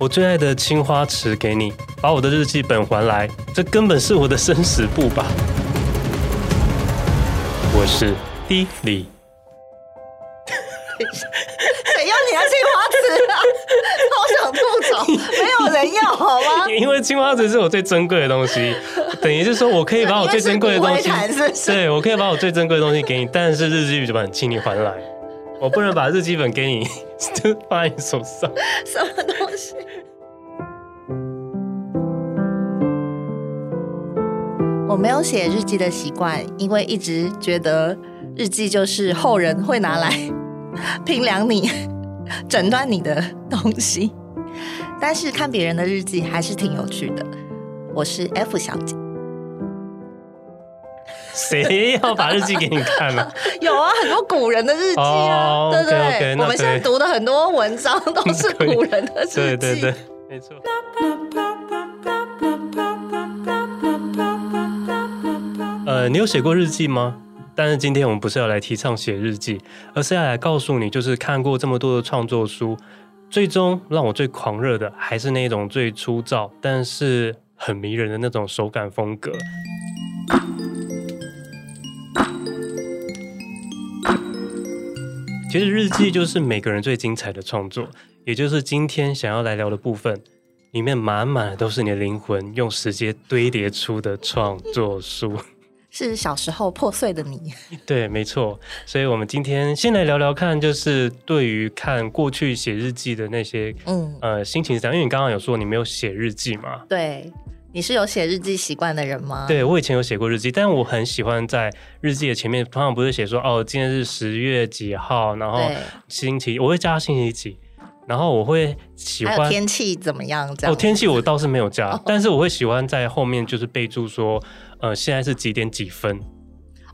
我最爱的青花瓷给你，把我的日记本还来，这根本是我的生死簿吧。我是 D 李。谁要你的青花瓷啊？好想吐槽，没有人要好吗？因为青花瓷是我最珍贵的东西，等于是说我可以把我最珍贵的东西，是是对，我可以把我最珍贵的东西给你，但是日记本请你还来，我不能把日记本给你，就放在你手上。什么东西？我没有写日记的习惯，因为一直觉得日记就是后人会拿来。评量你、诊断你的东西，但是看别人的日记还是挺有趣的。我是 F 小姐，谁要把日记给你看呢？有啊，很多古人的日记啊，oh, 对不对我们现在读的很多文章都是古人的日记，对对对，没错。呃，你有写过日记吗？但是今天我们不是要来提倡写日记，而是要来告诉你，就是看过这么多的创作书，最终让我最狂热的还是那种最粗糙，但是很迷人的那种手感风格。其实日记就是每个人最精彩的创作，也就是今天想要来聊的部分，里面满满的都是你的灵魂用时间堆叠出的创作书。是小时候破碎的你，对，没错。所以，我们今天先来聊聊看，就是对于看过去写日记的那些，嗯，呃，心情是怎样？因为你刚刚有说你没有写日记嘛？对，你是有写日记习惯的人吗？对，我以前有写过日记，但我很喜欢在日记的前面，通常不是写说哦，今天是十月几号，然后星期，我会加星期几，然后我会喜欢天气怎么样这样。哦，天气我倒是没有加，哦，但是我会喜欢在后面就是备注说。呃，现在是几点几分？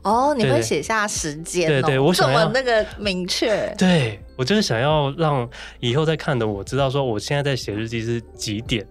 哦，你会写下时间？对对，我想要那个明确。对，我就是想要让以后再看的我知道说，我现在在写日记是几点，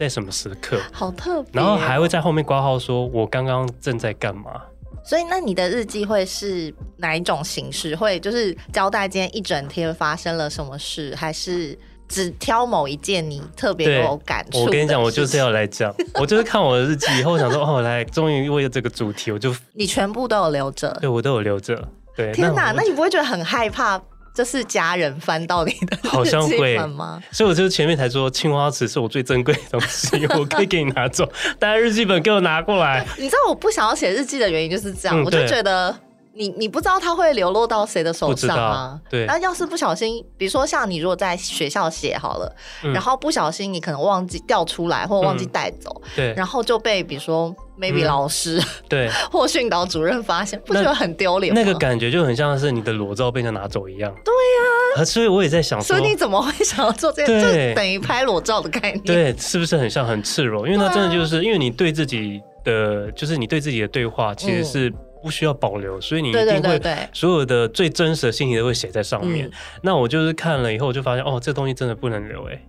在什么时刻，好特别。然后还会在后面挂号说，我刚刚正在干嘛。所以，那你的日记会是哪一种形式？会就是交代今天一整天发生了什么事，还是？只挑某一件你特别有感触。我跟你讲，我就是要来讲，我就是看我的日记以后，想说哦，来，终于为了这个主题，我就你全部都有留着，对我都有留着。对，天哪，那，那你不会觉得很害怕？就是家人翻到你的 好像会吗？所以我就前面才说，青花瓷是我最珍贵的东西，我可以给你拿走，但日记本给我拿过来。你知道我不想要写日记的原因就是这样，嗯、我就觉得。你你不知道它会流落到谁的手上吗？对。那要是不小心，比如说像你如果在学校写好了，嗯、然后不小心你可能忘记掉出来，或忘记带走，嗯，对。然后就被比如说 maybe 老师，嗯、对，或训导主任发现，不觉得很丢脸吗？那个感觉就很像是你的裸照被人家拿走一样。对呀、啊。所以我也在想说，所以你怎么会想要做这件事？就等于拍裸照的概念。对，是不是很像很赤裸？因为那真的就是、啊、因为你对自己的，就是你对自己的对话其实是。不需要保留，所以你一定会所有的最真实的信息都会写在上面。那我就是看了以后，我就发现哦，这东西真的不能留哎。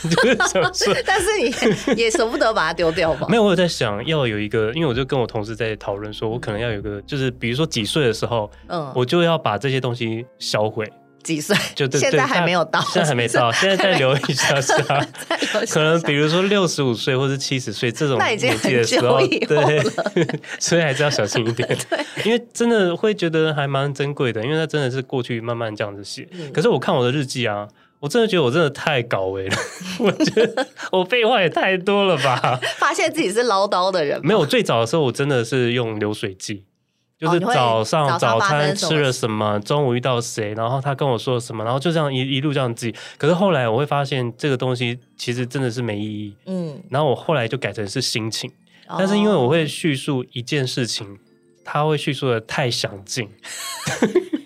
但是你也舍不得把它丢掉吧？没有，我有在想要有一个，因为我就跟我同事在讨论，说我可能要有一个，就是比如说几岁的时候，嗯，我就要把这些东西销毁。几岁？就对，现在还没有到，现在还没到，现在再留一下下，可能比如说六十五岁或者七十岁这种年纪的时候，对，所以还是要小心一点。对，因为真的会觉得还蛮珍贵的，因为它真的是过去慢慢这样子写。可是我看我的日记啊，我真的觉得我真的太搞维了，我觉得我废话也太多了吧？发现自己是唠叨的人？没有，最早的时候我真的是用流水记。就是早上早餐吃了什么，中午遇到谁，然后他跟我说了什么，然后就这样一一路这样记。可是后来我会发现这个东西其实真的是没意义。嗯，然后我后来就改成是心情，但是因为我会叙述一件事情，他会叙述的太详尽。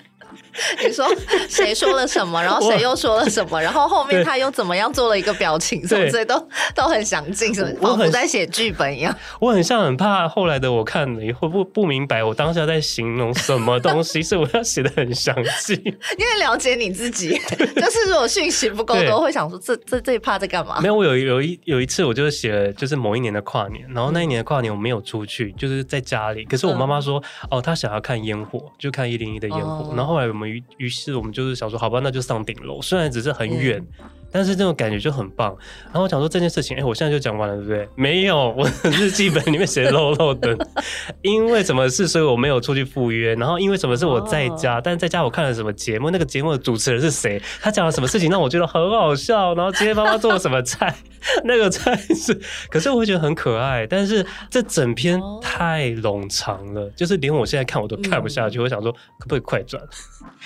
你说谁说了什么，然后谁又说了什么，然后后面他又怎么样做了一个表情，什么之类都都很详尽，是仿佛在写剧本一样。我很像很怕后来的我看了以后不不明白我当下在形容什么东西，所以我要写的很详细。因为了解你自己，就是如果讯息不够多，会想说这这这一趴在干嘛？没有，我有有一有一次我就是写了，就是某一年的跨年，然后那一年的跨年我没有出去，就是在家里。可是我妈妈说，哦，她想要看烟火，就看一零一的烟火。然后后来我们。于于是我们就是想说，好吧，那就上顶楼。虽然只是很远，但是这种感觉就很棒。然后我想说这件事情，哎，我现在就讲完了，对不对？没有，我的日记本里面写漏漏的，因为什么事，所以我没有出去赴约。然后因为什么事，我在家，但是在家我看了什么节目，那个节目的主持人是谁？他讲了什么事情让我觉得很好笑？然后今天妈妈做了什么菜？那个菜是，可是我会觉得很可爱。但是这整篇太冗长了，就是连我现在看我都看不下去。我想说，可不可以快转？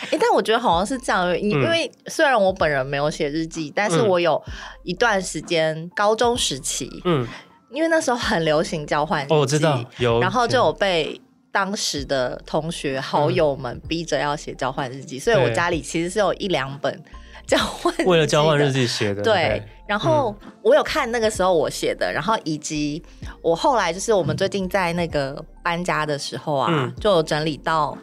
哎、欸，但我觉得好像是这样，因为虽然我本人没有写日记，但是我有一段时间高中时期，嗯，因为那时候很流行交换日记，哦，我知道有，然后就有被当时的同学好友们逼着要写交换日记，所以我家里其实是有一两本 交换，为了交换日记写的，对。然后我有看那个时候我写的，然后以及我后来就是我们最近在那个搬家的时候啊，就有整理到。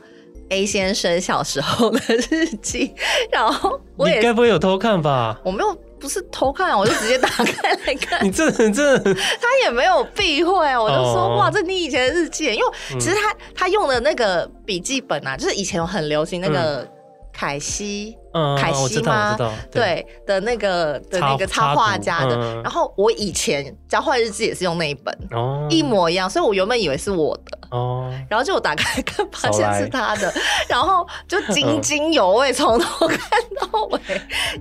A 先生小时候的日记，然后我也你该不会有偷看吧？我没有，不是偷看，我就直接打开来看。你这这，他也没有避讳，我就说、哦、哇，这你以前的日记，因为其实他他用的那个笔记本啊，就是以前有很流行那个凯西。凯西吗？对的，那个的那个插画家的。然后我以前交换日记也是用那一本，哦一模一样，所以我原本以为是我的。哦。然后就我打开看，发现是他的，然后就津津有味，从头看到尾。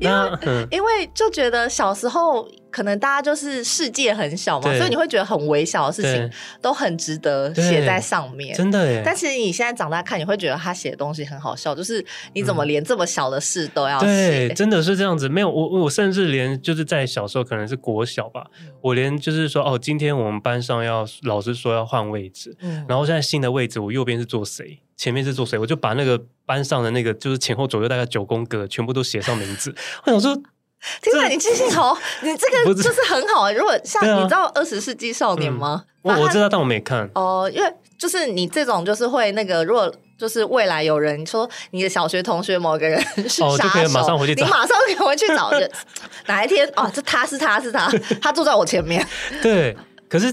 因为因为就觉得小时候可能大家就是世界很小嘛，所以你会觉得很微小的事情都很值得写在上面。真的耶。但是你现在长大看，你会觉得他写的东西很好笑，就是你怎么连这么小的事。都要对，真的是这样子。没有我，我甚至连就是在小时候，可能是国小吧，我连就是说，哦，今天我们班上要老师说要换位置，嗯，然后现在新的位置，我右边是坐谁，前面是坐谁，我就把那个班上的那个就是前后左右大概九宫格全部都写上名字。我想说，天哪，你记性好，你这个就是很好啊。如果像你知道《二十世纪少年》吗？我我知道，但我没看哦，因为就是你这种就是会那个如果。就是未来有人说你的小学同学某个人是杀手，哦，就可以马上回去找，你马上可以回去找人。哪一天哦，这他是他是他，他坐在我前面。对，可是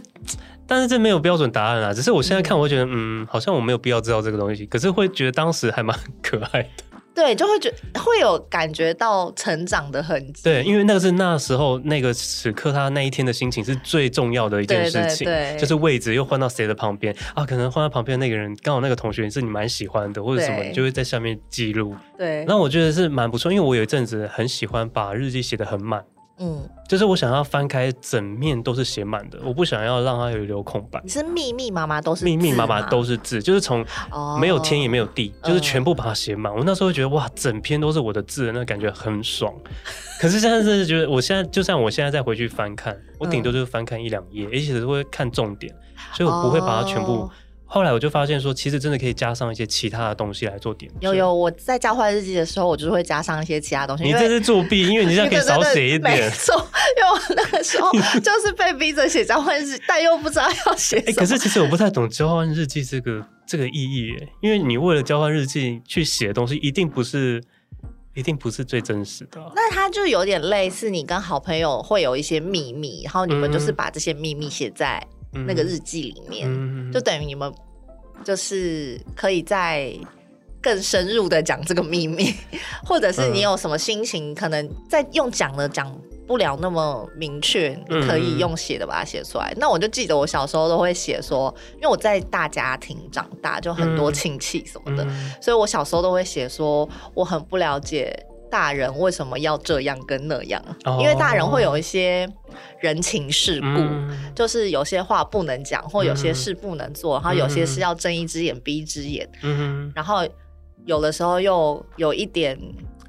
但是这没有标准答案啊，只是我现在看，我会觉得嗯，嗯，好像我没有必要知道这个东西，可是会觉得当时还蛮可爱的。对，就会觉会有感觉到成长的痕迹。对，因为那个是那时候那个此刻，他那一天的心情是最重要的一件事情。对，对，对，就是位置又换到谁的旁边啊？可能换到旁边的那个人，刚好那个同学是你蛮喜欢的，或者什么，你就会在下面记录。对，那我觉得是蛮不错，因为我有一阵子很喜欢把日记写得很满。嗯，就是我想要翻开整面都是写满的，我不想要让它有留空白。你是密密麻麻都是密密麻麻都是字，就是从没有天也没有地，哦、就是全部把它写满。我那时候觉得哇，整篇都是我的字，那感觉很爽。可是现在是觉得，我现在就算我现在再回去翻看，我顶多就是翻看一两页，而且是会看重点，所以我不会把它全部。哦后来我就发现说，其实真的可以加上一些其他的东西来做点。有有，我在交换日记的时候，我就会加上一些其他东西。你这是作弊，因为你这样可以少写一点。没错，因为我那个时候就是被逼着写交换日记，但又不知道要写。可是其实我不太懂交换日记这个这个意义耶，因为你为了交换日记去写的东西，一定不是一定不是最真实的啊。那它就有点类似你跟好朋友会有一些秘密，然后你们就是把这些秘密写在。那个日记里面，嗯、就等于你们就是可以再更深入的讲这个秘密，或者是你有什么心情，可能在用讲的讲不了那么明确，你可以用写的把它写出来。嗯、那我就记得我小时候都会写说，因为我在大家庭长大，就很多亲戚什么的，嗯、所以我小时候都会写说，我很不了解。大人为什么要这样跟那样？因为大人会有一些人情世故，嗯、就是有些话不能讲，或有些事不能做，嗯、然后有些事要睁一只眼闭一只眼。嗯、然后有的时候又有一点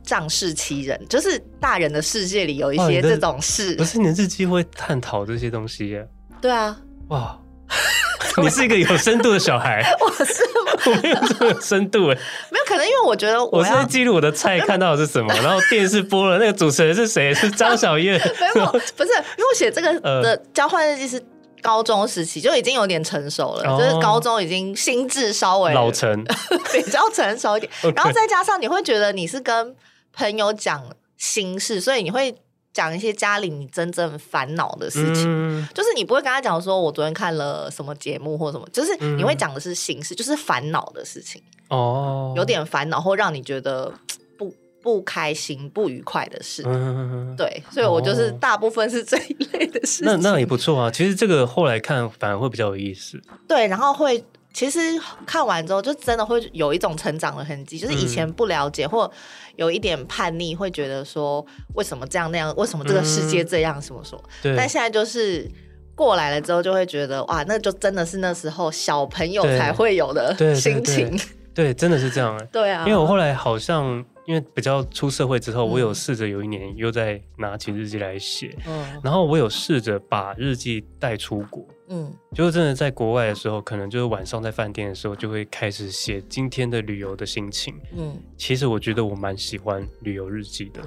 仗势欺人，就是大人的世界里有一些这种事。不是你的日记会探讨这些东西耶？对啊。哇。你是一个有深度的小孩，我是 我没有这么深度哎，没有可能，因为我觉得我，在记录我的菜看到的是什么，然后电视播了那个主持人是谁？是张小燕。没有，不是，因为我写这个的交换日记是高中时期就已经有点成熟了，就是高中已经心智稍微老成，比较成熟一点，然后再加上你会觉得你是跟朋友讲心事，所以你会。讲一些家里你真正烦恼的事情，嗯、就是你不会跟他讲说，我昨天看了什么节目或什么，就是你会讲的是形式，就是烦恼的事情哦，有点烦恼或让你觉得不不开心、不愉快的事。嗯，对，所以我就是大部分是这一类的事情。那那也不错啊。其实这个后来看反而会比较有意思。对，然后会其实看完之后就真的会有一种成长的痕迹，就是以前不了解、嗯、或有一点叛逆，会觉得说为什么这样那样，为什么这个世界这样什么说。对。但现在就是过来了之后，就会觉得哇，那就真的是那时候小朋友才会有的心情。对，对，对，对，真的是这样哎。对啊，因为我后来好像。因为比较出社会之后，我有试着有一年又在拿起日记来写，嗯，然后我有试着把日记带出国，嗯，就是真的在国外的时候，可能就是晚上在饭店的时候，就会开始写今天的旅游的心情，嗯，其实我觉得我蛮喜欢旅游日记的，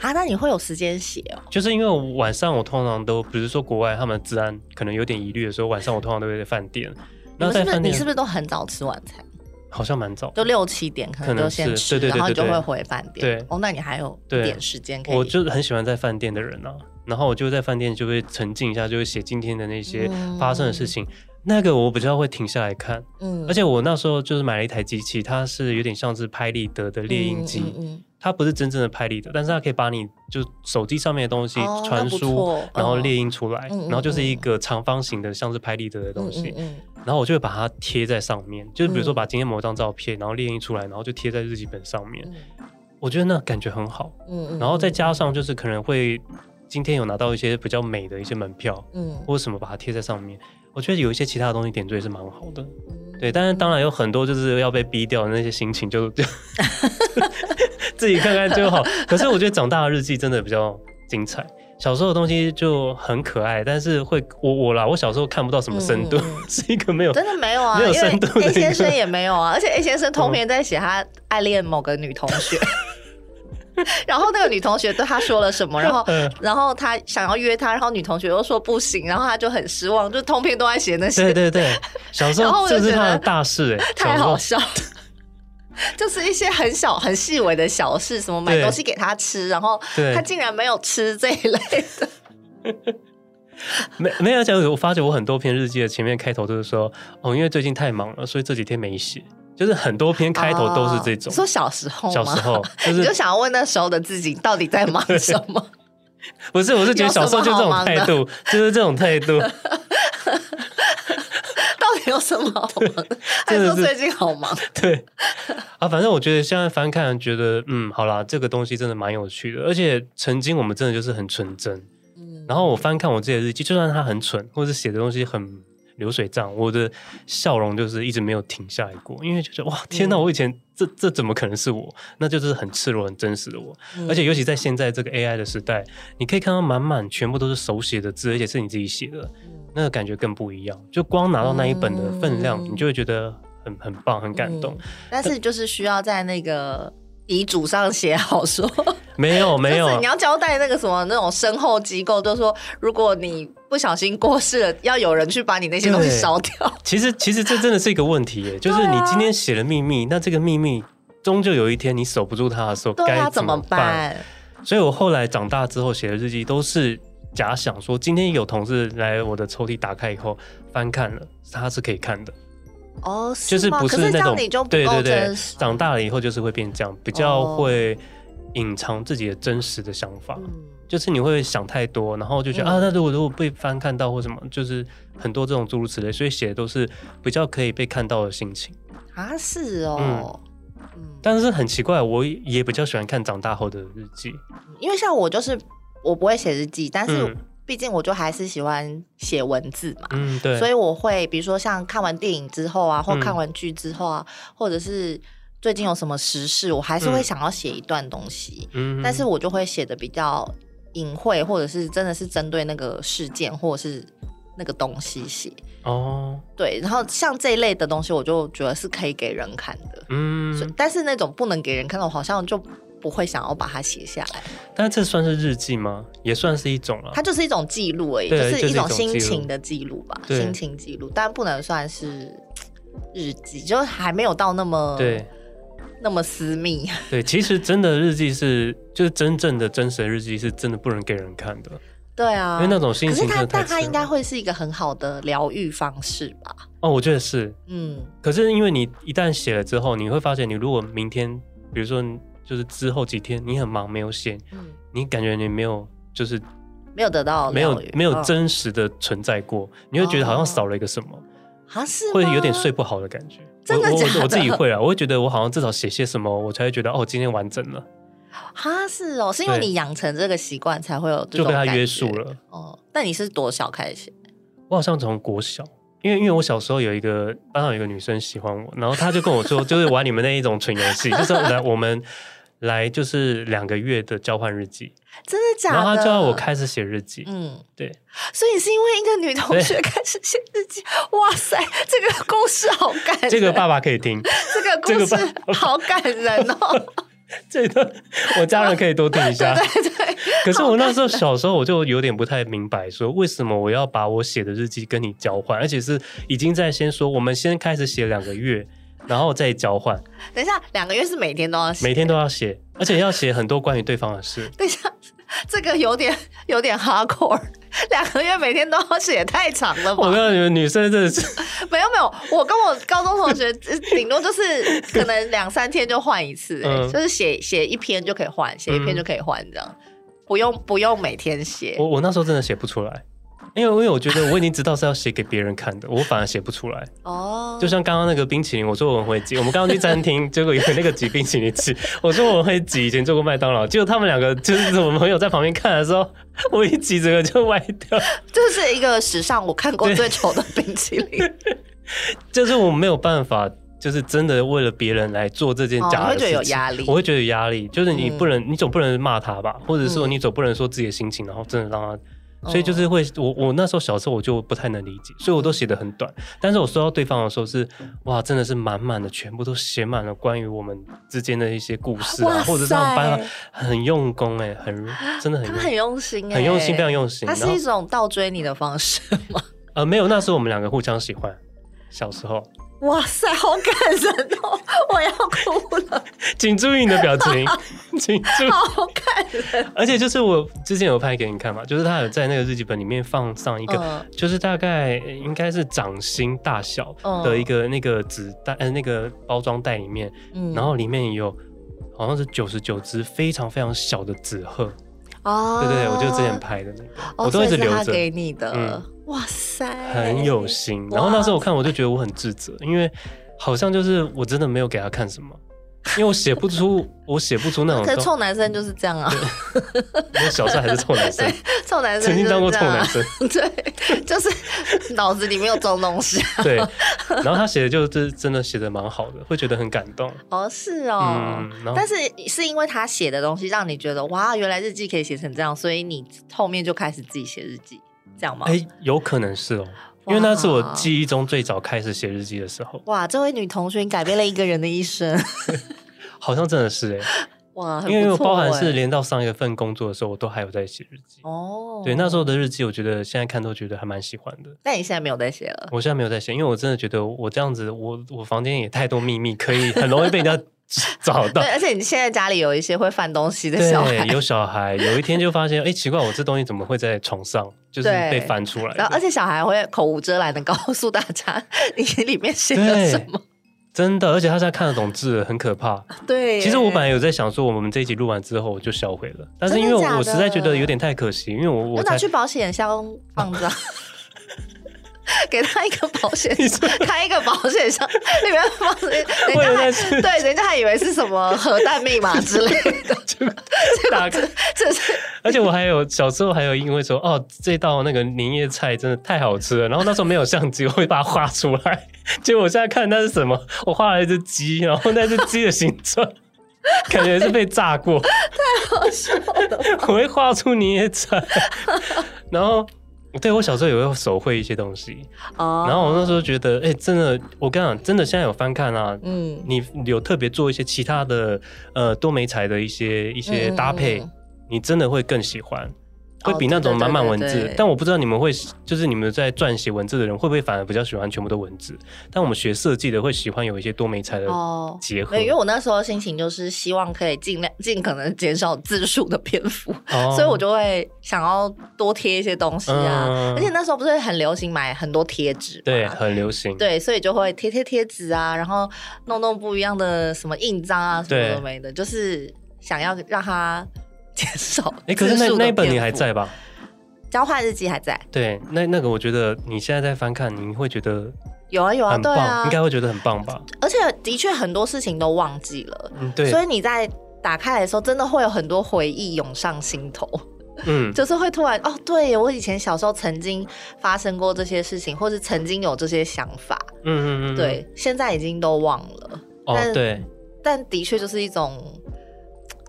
啊，那你会有时间写哦？就是因为晚上我通常都，比如说国外他们治安可能有点疑虑的时候，晚上我通常都会在饭店，那在饭店，你是不是都很早吃晚餐？好像蛮早，就六七点可能就先吃，对对对对对，然后就会回饭店。对，哦，那你还有点时间可以。我就是很喜欢在饭店的人啊，然后我就在饭店就会沉浸一下，就会写今天的那些发生的事情。嗯、那个我比较会停下来看，嗯，而且我那时候就是买了一台机器，它是有点像是拍立得的猎鹰机。嗯嗯嗯它不是真正的拍立得，但是它可以把你就手机上面的东西传输，哦、然后猎鹰出来，嗯、然后就是一个长方形的，像是拍立得的东西。然后我就会把它贴在上面，就是比如说把今天某张照片，然后猎鹰出来，然后就贴在日记本上面。嗯、我觉得那感觉很好。嗯、然后再加上就是可能会今天有拿到一些比较美的一些门票，嗯，或者什么把它贴在上面。我觉得有一些其他的东西点缀是蛮好的。对，但是当然有很多就是要被逼掉的那些心情就，就就。自己看看就好。可是我觉得长大的日记真的比较精彩。小时候的东西就很可爱，但是会我我啦，我小时候看不到什么深度，嗯、是一个没有真的没有啊，没有深度的。A 先生也没有啊，而且 A 先生通篇在写他暗恋某个女同学，嗯、然后那个女同学对他说了什么，然后、嗯、然后他想要约他，然后女同学又说不行，然后他就很失望，就通篇都在写那些。对对对，小时候这是他的大事哎、欸，太好笑了。就是一些很小很细微的小事，什么买东西给他吃，然后他竟然没有吃这一类的。没没有讲，我发觉我很多篇日记的前面开头都是说哦，因为最近太忙了，所以这几天没写。就是很多篇开头都是这种。说小时候，小时候，你就想要问那时候的自己到底在忙什么？不是，我是觉得小时候就这种态度，就是这种态度。到底有什么好忙 还是说最近好忙？对啊，反正我觉得现在翻看，觉得嗯，好啦，这个东西真的蛮有趣的。而且曾经我们真的就是很纯真，嗯。然后我翻看我自己的日记，就算他很蠢，或者是写的东西很流水账，我的笑容就是一直没有停下来过。因为就是哇，天哪，我以前这这怎么可能是我？那就是很赤裸、很真实的我。嗯。而且尤其在现在这个 AI 的时代，你可以看到满满全部都是手写的字，而且是你自己写的。那个感觉更不一样，就光拿到那一本的分量，嗯、你就会觉得很很棒，很感动。嗯、但是就是需要在那个遗嘱上写好说，没有没有，你要交代那个什么那种身后机构，就是说如果你不小心过世了，要有人去把你那些东西烧掉。其实其实这真的是一个问题耶，就是你今天写了秘密，那这个秘密终究有一天你守不住它的时候，该怎么办？所以我后来长大之后写的日记都是。假想说，今天有同事来我的抽屉打开以后翻看了，他是可以看的。哦，就是不是那种对对对，长大了以后就是会变这样，比较会隐藏自己的真实的想法。嗯、就是你会想太多，然后就觉得、嗯、啊，那如果如果被翻看到或什么，就是很多这种诸如此类，所以写的都是比较可以被看到的心情。啊，是哦。嗯，但是很奇怪，我也比较喜欢看长大后的日记，因为像我就是。我不会写日记，但是毕竟我就还是喜欢写文字嘛。嗯，对。所以我会，比如说像看完电影之后啊，或看完剧之后啊，嗯、或者是最近有什么时事，我还是会想要写一段东西。嗯。但是我就会写的比较隐晦，或者是真的是针对那个事件或者是那个东西写。哦。对，然后像这一类的东西，我就觉得是可以给人看的。嗯。但是那种不能给人看的，我好像就。不会想要把它写下来，但这算是日记吗？也算是一种啊。它就是一种记录而已，就是一种心情的记录吧，心情记录，但不能算是日记，就还没有到那么对那么私密。对，其实真的日记是，就是真正的真实的日记是真的不能给人看的。对啊，因为那种心情，可是它，但它应该会是一个很好的疗愈方式吧？哦，我觉得是，嗯。可是因为你一旦写了之后，你会发现，你如果明天，比如说。就是之后几天你很忙没有写，嗯，你感觉你没有就是没有得到没有没有真实的存在过，哦、你会觉得好像少了一个什么，啊是会有点睡不好的感觉。真的假的？我我，我自己会啊，我会觉得我好像至少写些什么，我才会觉得哦，今天完整了。哈是哦，是因为你养成这个习惯才会有就被他约束了。哦，但你是多小开始写？我好像从国小，因为因为我小时候有一个班上有一个女生喜欢我，然后她就跟我说，就是玩你们那一种纯游戏，就是来我们来就是两个月的交换日记，真的假的？然后他就要我开始写日记，嗯，对，所以是因为一个女同学开始写日记，哇塞，这个故事好感人，这个爸爸可以听，这个故事好感人哦。这个我家人可以多听一下。对对对。可是我那时候小时候，我就有点不太明白，说为什么我要把我写的日记跟你交换，而且是已经在先说，我们先开始写两个月，然后再交换。等一下，两个月是每天都要写，每天都要写，而且要写很多关于对方的事。等一下，这个有点有点 hardcore。两个月每天都要写，太长了吧？我告诉你们，女生真的是没有没有，我跟我高中同学顶多就是可能两三天就换一次，欸，嗯、就是写写一篇就可以换，写一篇就可以换，这样，不用不用每天写。我我那时候真的写不出来。因为因为我觉得我已经知道是要写给别人看的，我反而写不出来。哦，就像刚刚那个冰淇淋，我说我很会挤。我们刚刚去餐厅，结果有那个挤冰淇淋吃。我说我会挤，以前做过麦当劳。结果他们两个就是我们朋友在旁边看的时候，我一挤整个就歪掉。这是一个史上我看过最丑的冰淇淋。就是我没有办法，就是真的为了别人来做这件假的事情。我会觉得有压力。我会觉得有压力，就是你不能，嗯、你总不能骂他吧，或者说你总不能说自己的心情，然后真的让他。所以就是会，我我那时候小时候我就不太能理解，所以我都写的很短。但是我收到对方的时候是，哇，真的是满满的，全部都写满了关于我们之间的一些故事啊，或者这样办法很用功哎，很真的很，他很用心哎，很用心，非常用心。他是一种倒追你的方式吗？呃，没有，那时候我们两个互相喜欢，小时候。哇塞，好感人哦！我要哭了。请注意你的表情，请注意。好感人。而且就是我之前有拍给你看嘛，就是他有在那个日记本里面放上一个，嗯、就是大概应该是掌心大小的一个那个纸袋，呃，那个包装袋里面，嗯、然后里面有好像是九十九只非常非常小的纸鹤。哦，对对对，我就之前拍的那个，哦、我都一直留着。给你的。嗯哇塞，很有心。然后那时候我看，我就觉得我很自责，因为好像就是我真的没有给他看什么，因为我写不出，我写不出那种。可是臭男生就是这样啊。我小时候还是臭男生，臭男生曾经当过臭男生。对，就是脑子里面有装东西。对，然后他写的就是真的写的蛮好的，会觉得很感动。哦，是哦。但是是因为他写的东西让你觉得哇，原来日记可以写成这样，所以你后面就开始自己写日记。这样吗？哎、欸，有可能是哦，因为那是我记忆中最早开始写日记的时候。哇，这位女同学，你改变了一个人的一生，好像真的是哎。哇，因为我包含是连到上一份工作的时候，我都还有在写日记。哦，对，那时候的日记，我觉得现在看都觉得还蛮喜欢的。但你现在没有在写了？我现在没有在写，因为我真的觉得我这样子，我我房间也太多秘密，可以很容易被人家。找到，对，而且你现在家里有一些会翻东西的小孩，有小孩，有一天就发现，哎、欸，奇怪，我这东西怎么会在床上，就是被翻出来。然后，而且小孩会口无遮拦的告诉大家，你里面写了什么。真的，而且他现在看得懂字，很可怕。对，其实我本来有在想说，我们这一集录完之后我就销毁了，但是因为我实在觉得有点太可惜，因为我我拿去保险箱放着。给他一个保险箱，开一个保险箱，里面放着，人家还对，人家还以为是什么核弹密码之类的。打开，这是，而且我还有小时候还有因为说，哦，这道那个年夜菜真的太好吃了，然后那时候没有相机，我会把它画出来。结果我现在看那是什么，我画了一只鸡，然后那只鸡的形状，感觉是被炸过，太好笑了。我会画出年夜菜，然后。对，我小时候也会手绘一些东西，oh. 然后我那时候觉得，哎、欸，真的，我跟你讲，真的现在有翻看啊，嗯，你有特别做一些其他的呃多媒材的一些一些搭配，嗯、你真的会更喜欢。会比那种满满文字，oh, 对对对对，但我不知道你们会，就是你们在撰写文字的人会不会反而比较喜欢全部的文字？但我们学设计的会喜欢有一些多媒材的结合。对、oh,，因为我那时候心情就是希望可以尽量尽可能减少字数的篇幅，oh. 所以我就会想要多贴一些东西啊。嗯、而且那时候不是很流行买很多贴纸？对，很流行。对，所以就会贴贴贴纸啊，然后弄弄不一样的什么印章啊，什么都没的，就是。想要让他接受。哎、欸，可是那那一本你还在吧？交换日记还在。对，那那个我觉得你现在在翻看，你会觉得有啊有啊，对啊，应该会觉得很棒吧？而且的确很多事情都忘记了，嗯，对。所以你在打开来的时候，真的会有很多回忆涌上心头。嗯，就是会突然哦，对我以前小时候曾经发生过这些事情，或是曾经有这些想法，嗯嗯嗯，对，现在已经都忘了。哦，对，但的确就是一种，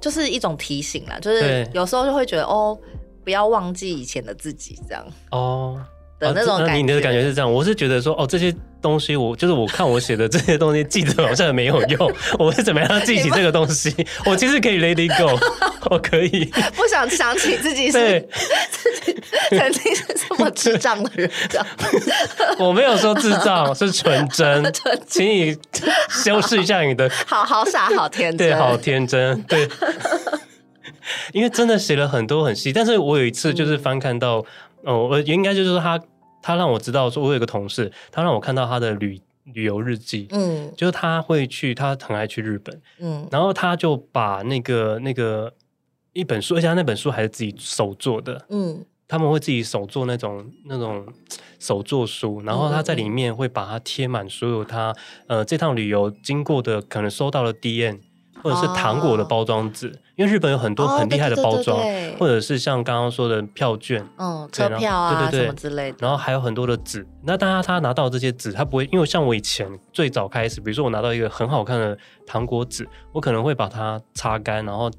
就是一种提醒啦，就是有时候就会觉得哦，不要忘记以前的自己，这样哦。的那种感觉，啊、你的感觉是这样，我是觉得说，哦，这些东西我就是我看我写的这些东西记得好像也没有用，我是怎么样记起这个东西？我其实可以 let it go，我可以不想想起自己是对自己曾经是这么智障的人，这样。我没有说智障，是 纯真，请你修饰一下你的，好好傻，好天真，对，好天真，对。因为真的写了很多很细，但是我有一次就是翻看到。嗯哦，我应该就是说他，他让我知道说，我有一个同事，他让我看到他的旅旅游日记，嗯，就是他会去，他很爱去日本，嗯，然后他就把那个那个一本书，而且他那本书还是自己手做的，嗯，他们会自己手做那种那种手作书，然后他在里面会把它贴满所有他呃这趟旅游经过的可能收到的 DM。或者是糖果的包装纸，因为日本有很多很厉害的包装，或者是像刚刚说的票券，嗯，车票啊，对对对，什么之类的。然后还有很多的纸。那大家他拿到这些纸，他不会，因为像我以前最早开始，比如说我拿到一个很好看的糖果纸，我可能会把它擦干，然后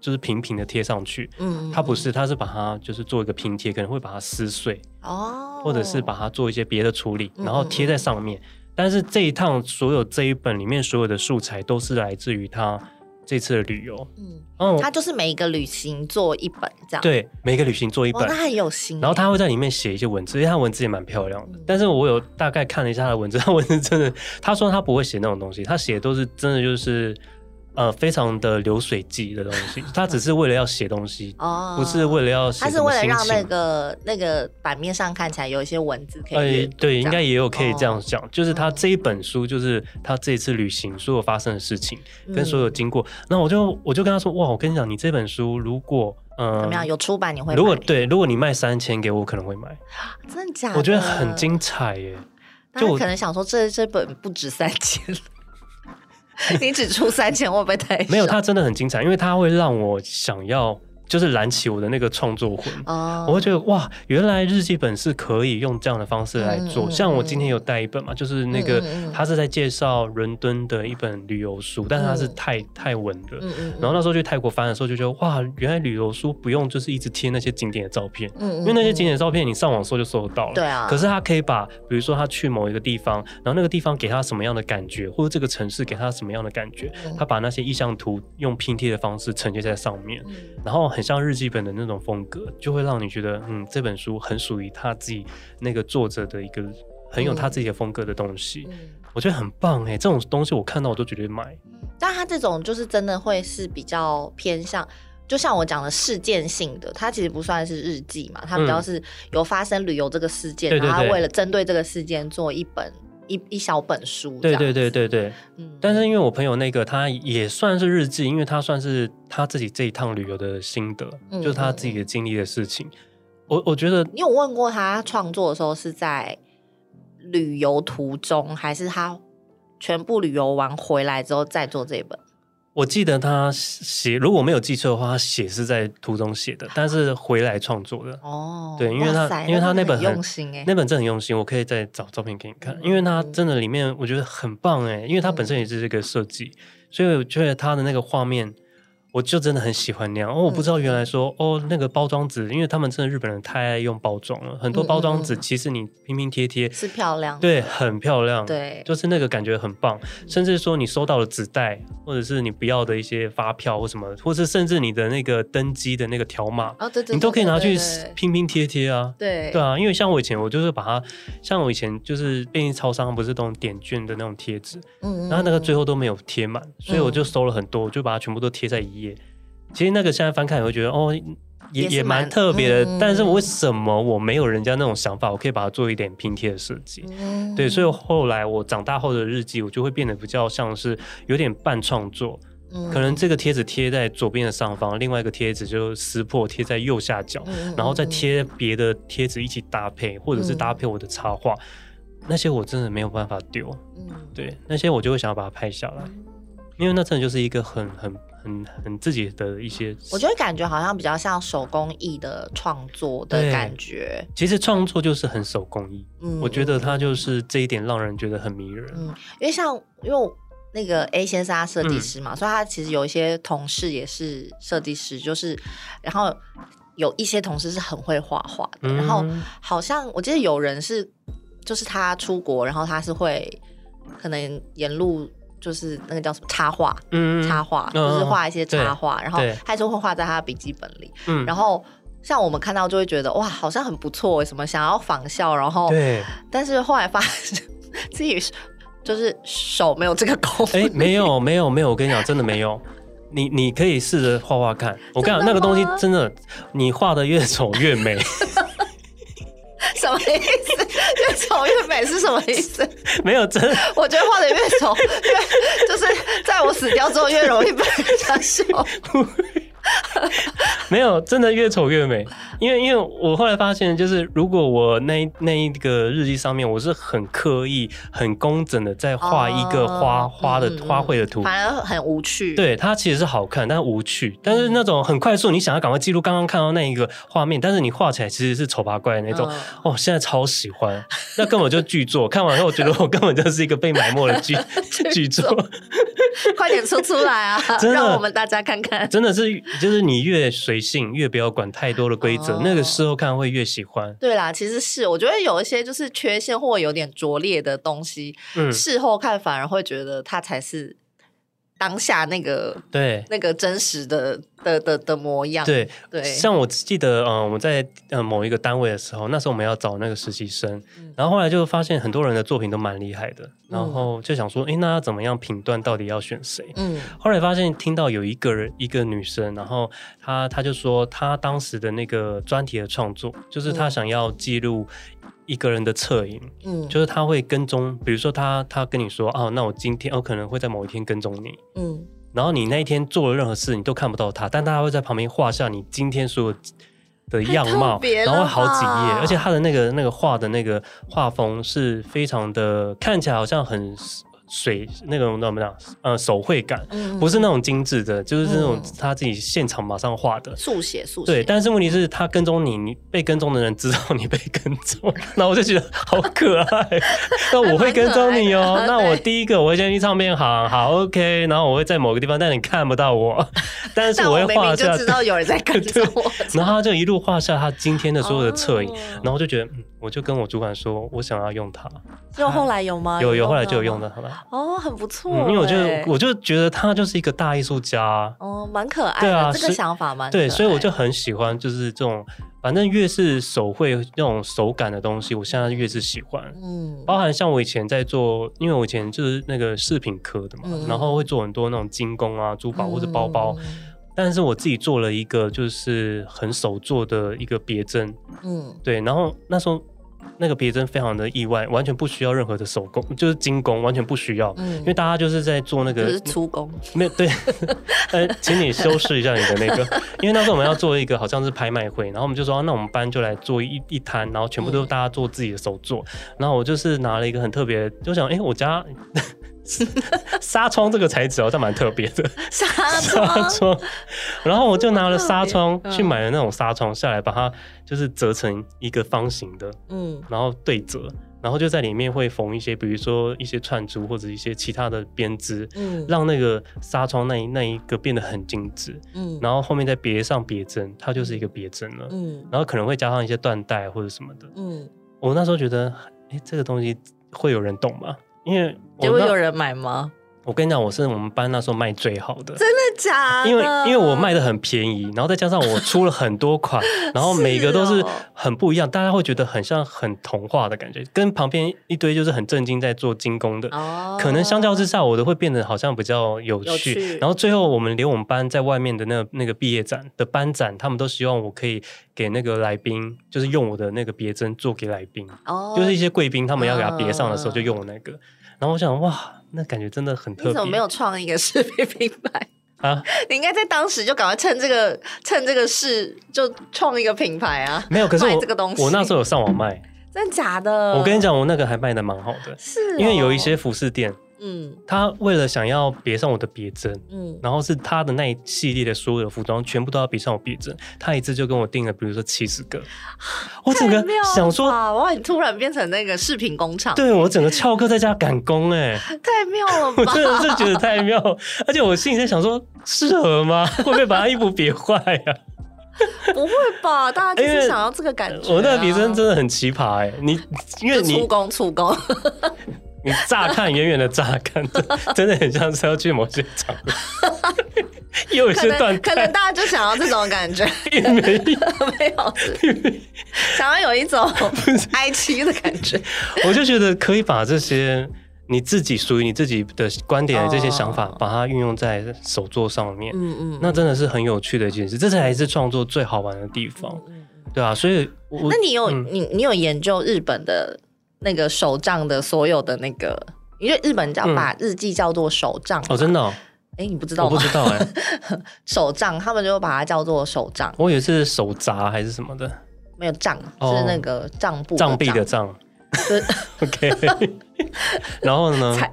就是平平的贴上去。嗯，它不是，它是把它就是做一个拼贴，可能会把它撕碎，哦，或者是把它做一些别的处理，然后贴在上面。但是这一趟所有这一本里面所有的素材都是来自于他这次的旅游，嗯，哦，他就是每一个旅行做一本这样，对，每一个旅行做一本，他很有心。然后他会在里面写一些文字，因为他文字也蛮漂亮的。但是我有大概看了一下他的文字，他文字真的，他说他不会写那种东西，他写的都是真的就是。呃，非常的流水记的东西，他只是为了要写东西，哦，不是为了要写。他是为了让那个那个版面上看起来有一些文字可以。哎，对，应该也有可以这样讲，哦，就是他这一本书，就是他这一次旅行所有发生的事情，嗯，跟所有经过。那我就我就跟他说，哇，我跟你讲，你这本书如果呃怎么样有出版，你会买？如果对，如果你卖三千给我，我可能会买。真的假的？我觉得很精彩耶。就我可能想说，这这本不止三千。你只出三千，会不会太？没有，他真的很精彩，因为他会让我想要。就是燃起我的那个创作魂，oh. 我会觉得哇，原来日记本是可以用这样的方式来做。嗯、像我今天有带一本嘛，嗯、就是那个他是在介绍伦敦的一本旅游书，嗯、但是它是泰泰文的。然后那时候去泰国翻的时候，就觉得哇，原来旅游书不用就是一直贴那些景点的照片，嗯、因为那些景点的照片你上网搜就搜得到了。对啊。可是他可以把，比如说他去某一个地方，然后那个地方给他什么样的感觉，或者这个城市给他什么样的感觉，嗯、他把那些意向图用拼贴的方式呈现在上面，嗯、然后很像日记本的。那种风格就会让你觉得，嗯，这本书很属于他自己那个作者的一个很有他自己的风格的东西，嗯、我觉得很棒哎，这种东西我看到我都觉得买。但他这种就是真的会是比较偏向，就像我讲的事件性的，它其实不算是日记嘛，它比较是有发生旅游这个事件，嗯、然后他为了针对这个事件做一本。一一小本书，对对对对对，嗯，但是因为我朋友那个他也算是日记，因为他算是他自己这一趟旅游的心得，嗯、就是他自己的经历的事情。我我觉得你有问过他创作的时候是在旅游途中，还是他全部旅游完回来之后再做这本？我记得他写，如果没有记错的话，他写是在途中写的，但是回来创作的。哦，对，因为他因为他那本很用心哎，那本真的很用心，我可以再找照片给你看，嗯、因为他真的里面我觉得很棒哎，因为他本身也是这个设计，嗯、所以我觉得他的那个画面。我就真的很喜欢那样。哦！我不知道原来说、嗯、哦，那个包装纸，因为他们真的日本人太爱用包装了，很多包装纸其实你拼拼贴贴是漂亮，对，很漂亮，对，就是那个感觉很棒。甚至说你收到了纸袋，或者是你不要的一些发票或什么，或是甚至你的那个登机的那个条码，哦，对对，你都可以拿去拼拼贴贴啊，对，对啊，因为像我以前我就是把它，像我以前就是便利超商不是都点券的那种贴纸，嗯，然后那个最后都没有贴满，所以我就收了很多，我就把它全部都贴在一页。其实那个现在翻看也会觉得哦，也也蛮特别的。嗯、但是为什么我没有人家那种想法？我可以把它做一点拼贴的设计。嗯、对，所以后来我长大后的日记，我就会变得比较像是有点半创作，嗯、可能这个贴纸贴在左边的上方，另外一个贴纸就撕破贴在右下角，嗯、然后再贴别的贴纸一起搭配，或者是搭配我的插画，嗯、那些我真的没有办法丢。嗯，对，那些我就会想要把它拍下来，因为那真的就是一个很很。很很自己的一些，我觉得感觉好像比较像手工艺的创作的感觉。其实创作就是很手工艺，嗯，我觉得它就是这一点让人觉得很迷人。嗯，因为像因为那个 A 先生他设计师嘛，嗯，所以他其实有一些同事也是设计师，就是然后有一些同事是很会画画的，嗯，然后好像我记得有人是就是他出国，然后他是会可能沿路。就是那个叫什么插画，嗯，插画就是画一些插画，然后他就会画在他的笔记本里。嗯，然后像我们看到就会觉得哇，好像很不错，什么想要仿效，然后对，但是后来发现自己就是手没有这个功。哎，没有没有没有，我跟你讲，真的没有。你你可以试着画画看，我跟你讲，那个东西真的，你画的越丑越美。什么意思？越丑越美是什么意思？没有真，我觉得画的越丑越就是在我死掉之后越容易被人家笑。没有，真的越丑越美。因为，因为我后来发现，就是如果我那那一个日记上面，我是很刻意、很工整的在画一个花、哦、花的、嗯、花卉的图，反而很无趣。对，它其实是好看，但是无趣。但是那种很快速，你想要赶快记录刚刚看到那一个画面，但是你画起来其实是丑八怪的那种。嗯、哦，现在超喜欢，那根本就巨作。看完后，我觉得我根本就是一个被埋没的巨巨 作。快点出出来啊！让我们大家看看。真的是，就是你越随性，越不要管太多的规则，哦、那个时候看会越喜欢。对啦，其实是我觉得有一些就是缺陷或有点拙劣的东西，嗯，事后看反而会觉得它才是。当下那个对。那个真实的的的的模样，对对，像我记得，嗯，我们在呃某一个单位的时候，那时候我们要找那个实习生，嗯、然后后来就发现很多人的作品都蛮厉害的，然后就想说，哎、嗯，那要怎么样评断到底要选谁？嗯，后来发现听到有一个人一个女生，然后她她就说，她当时的那个专题的创作，就是她想要记录。一个人的侧影，嗯，就是他会跟踪，比如说他他跟你说，哦，那我今天我可能会在某一天跟踪你，嗯，然后你那一天做了任何事，你都看不到他，但他会在旁边画下你今天所有的样貌，然后好几页，而且他的那个那个画的那个画风是非常的，看起来好像很。水那种怎么讲？呃，手绘感，嗯、不是那种精致的，就是那种他自己现场马上画的速写速写。对，但是问题是，他跟踪你，你被跟踪的人知道你被跟踪，那我就觉得好可爱。那我会跟踪你哦、喔。那我第一个我会先去唱片行，好 OK，然后我会在某个地方，但你看不到我，但是我会画下，知道有人在跟 踪我。然后他就一路画下他今天的所有的侧影，哦、然后就觉得，嗯，我就跟我主管说，我想要用它。就后来有吗？有有，后来就有用的，好吧。哦，很不错、嗯，因为我就我就觉得他就是一个大艺术家，哦，蛮可爱的，对啊，这个想法蛮对，所以我就很喜欢，就是这种，反正越是手绘那种手感的东西，我现在越是喜欢，嗯，包含像我以前在做，因为我以前就是那个饰品科的嘛，嗯、然后会做很多那种精工啊、珠宝或者包包，嗯、但是我自己做了一个就是很手做的一个别针，嗯，对，然后那时候。那个别针非常的意外，完全不需要任何的手工，就是精工，完全不需要。嗯，因为大家就是在做那个，就是粗工。没有对，呃，请你修饰一下你的那个，因为那时候我们要做一个好像是拍卖会，然后我们就说，啊、那我们班就来做一一摊，然后全部都大家做自己的手作。嗯、然后我就是拿了一个很特别，就想，哎、欸，我家。纱窗？这个材质好像蛮特别的，纱窗，然后我就拿了纱窗去买了那种纱窗下来，把它就是折成一个方形的，嗯，然后对折，然后就在里面会缝一些，比如说一些串珠或者一些其他的编织，嗯，让那个纱窗那一那一个变得很精致，嗯，然后后面再别上别针，它就是一个别针了，嗯，然后可能会加上一些缎带或者什么的，嗯，我那时候觉得，哎，这个东西会有人懂吗？因为就会有人买吗？我跟你讲，我是我们班那时候卖最好的，真的假的？因为因为我卖的很便宜，然后再加上我出了很多款，然后每个都是很不一样，大家会觉得很像很童话的感觉，跟旁边一堆就是很正经在做精工的，哦、可能相较之下，我的会变得好像比较有趣。有趣。然后最后我们连我们班在外面的那个那个毕业展的班展，他们都希望我可以给那个来宾，就是用我的那个别针做给来宾，哦、就是一些贵宾他们要给他别上的时候就用我那个。然后我想，哇，那感觉真的很特别。你怎么没有创一个视频品牌？啊，你应该在当时就赶快趁这个趁这个事就创一个品牌啊！没有，可是我这个东西，我那时候有上网卖，真的假的？我跟你讲，我那个还卖的蛮好的，是、哦、因为有一些服饰店。嗯，他为了想要别上我的别针，嗯，然后是他的那一系列的所有的服装全部都要别上我别针，他一次就跟我订了，比如说七十个，我整个想说，哇，你突然变成那个饰品工厂，对我整个翘课在家赶工，哎，太妙了吧，我真的是觉得太妙，而且我心里在想说，适合吗？会不会把他衣服别坏呀？不会吧，大家就是想要这个感觉、啊。我那个别针真的很奇葩，哎，你因为你出工出工。你乍看远远的乍看，真的很像是要去某些场合，有一些段，可能大家就想要这种感觉，没有。没有，想要有一种哀戚的感觉。我就觉得可以把这些你自己属于你自己的观点的这些想法，把它运用在手作上面，嗯嗯，那真的是很有趣的一件事，这才是创作最好玩的地方，对啊，所以，那你有你你有研究日本的？那个手账的所有的那个，因为日本叫把日记叫做手账、嗯、哦，真的、哦？哎，你不知道吗？我不知道哎、欸，手账他们就把它叫做手账。我以为是手札还是什么的，没有账，哦、是那个账簿账币的账。对，OK。然后呢？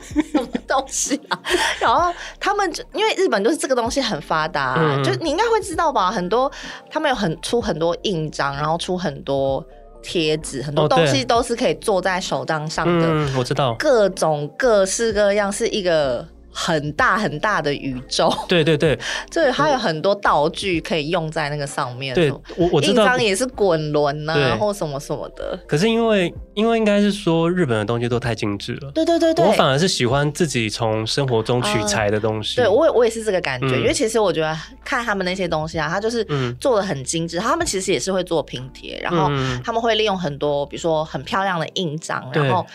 什么东西啊？然后他们就因为日本就是这个东西很发达、啊，嗯、就你应该会知道吧？很多他们有很出很多印章，然后出很多。贴纸很多东西都是可以做在手账上的，嗯，我知道，各种各式各样，是一个很大很大的宇宙。对对对，这 它有很多道具可以用在那个上面。对，我我知道，印章也是滚轮啊，或什么什么的。可是因为因为应该是说日本的东西都太精致了。对对对对，我反而是喜欢自己从生活中取材的东西。对我我也是这个感觉，因为其实我觉得看他们那些东西啊，它就是做的很精致。他们其实也是会做拼贴，然后他们会利用很多，比如说很漂亮的印章，然后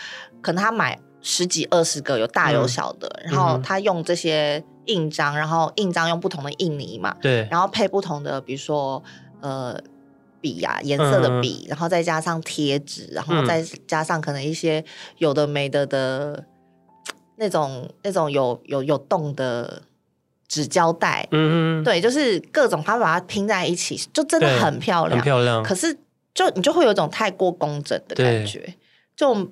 可能他买。十几二十个有大有小的，嗯、然后他用这些印章，然后印章用不同的印泥嘛，对，然后配不同的，比如说呃笔呀、啊、颜色的笔，嗯、然后再加上贴纸，然后再加上可能一些有的没的的那种那种有有有洞的纸胶带，嗯嗯，对，就是各种，他把它拼在一起，就真的很漂亮，很漂亮。可是就你就会有一种太过工整的感觉，就。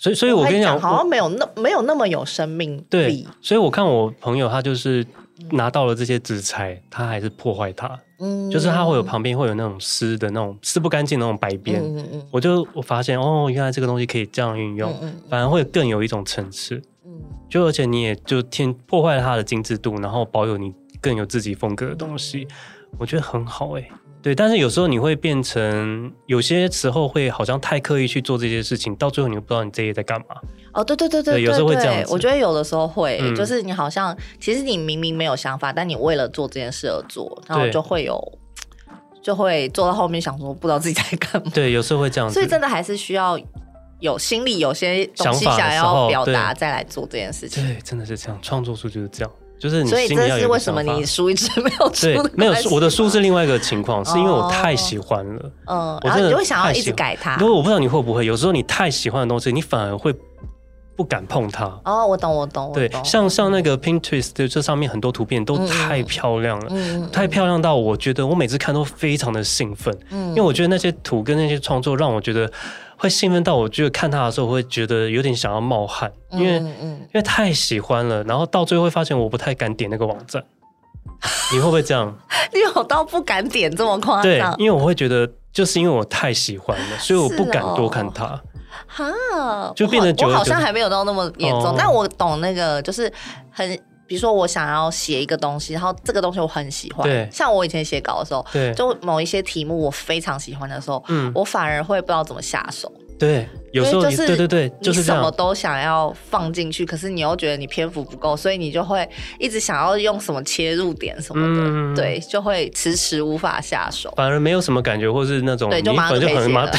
所以，所以我跟你讲，好像没有那没有那么有生命力。对，所以我看我朋友，他就是拿到了这些纸材，他还是破坏它。嗯，就是它会有旁边会有那种湿的那种湿不干净的那种白边。嗯嗯，我就我发现哦，原来这个东西可以这样运用，反而会更有一种层次。嗯，就而且你也就添破坏了它的精致度，然后保有你更有自己风格的东西，我觉得很好哎。对，但是有时候你会变成，有些时候会好像太刻意去做这些事情，到最后你又不知道你这些在干嘛。哦，对对对对，对，有时候会这样子。我觉得有的时候会，嗯、就是你好像其实你明明没有想法，但你为了做这件事而做，然后就会有，就会做到后面想说不知道自己在干嘛。对，有时候会这样子。所以真的还是需要有心里有些东西想要表达，再来做这件事情。对，真的是这样，创作术就是这样。就是你，所以这是为什么你书一直没有出？对，没有我的书是另外一个情况，是因为我太喜欢了。嗯，然后你会想要一直改它。因为我不知道你会不会，有时候你太喜欢的东西，你反而会不敢碰它。哦，我懂，我懂。我对，像像那个 Pinterest 的这上面很多图片都太漂亮了，太漂亮到我觉得我每次看都非常的兴奋。嗯，因为我觉得那些图跟那些创作让我觉得。会兴奋到我，觉得看他的时候我会觉得有点想要冒汗，因为因为太喜欢了，然后到最后会发现我不太敢点那个网站。你会不会这样？你有到不敢点这么夸张？对，因为我会觉得就是因为我太喜欢了，所以我不敢多看他。哈，就变得我好像还没有到那么严重，但我懂那个，就是很。比如说，我想要写一个东西，然后这个东西我很喜欢。对，像我以前写稿的时候，对，就某一些题目我非常喜欢的时候，嗯，我反而会不知道怎么下手。对，有时候就是对对对，就是什么都想要放进去，可是你又觉得你篇幅不够，所以你就会一直想要用什么切入点什么的，嗯、对，就会迟迟无法下手，反而没有什么感觉，或是那种对，就马上就可以写了，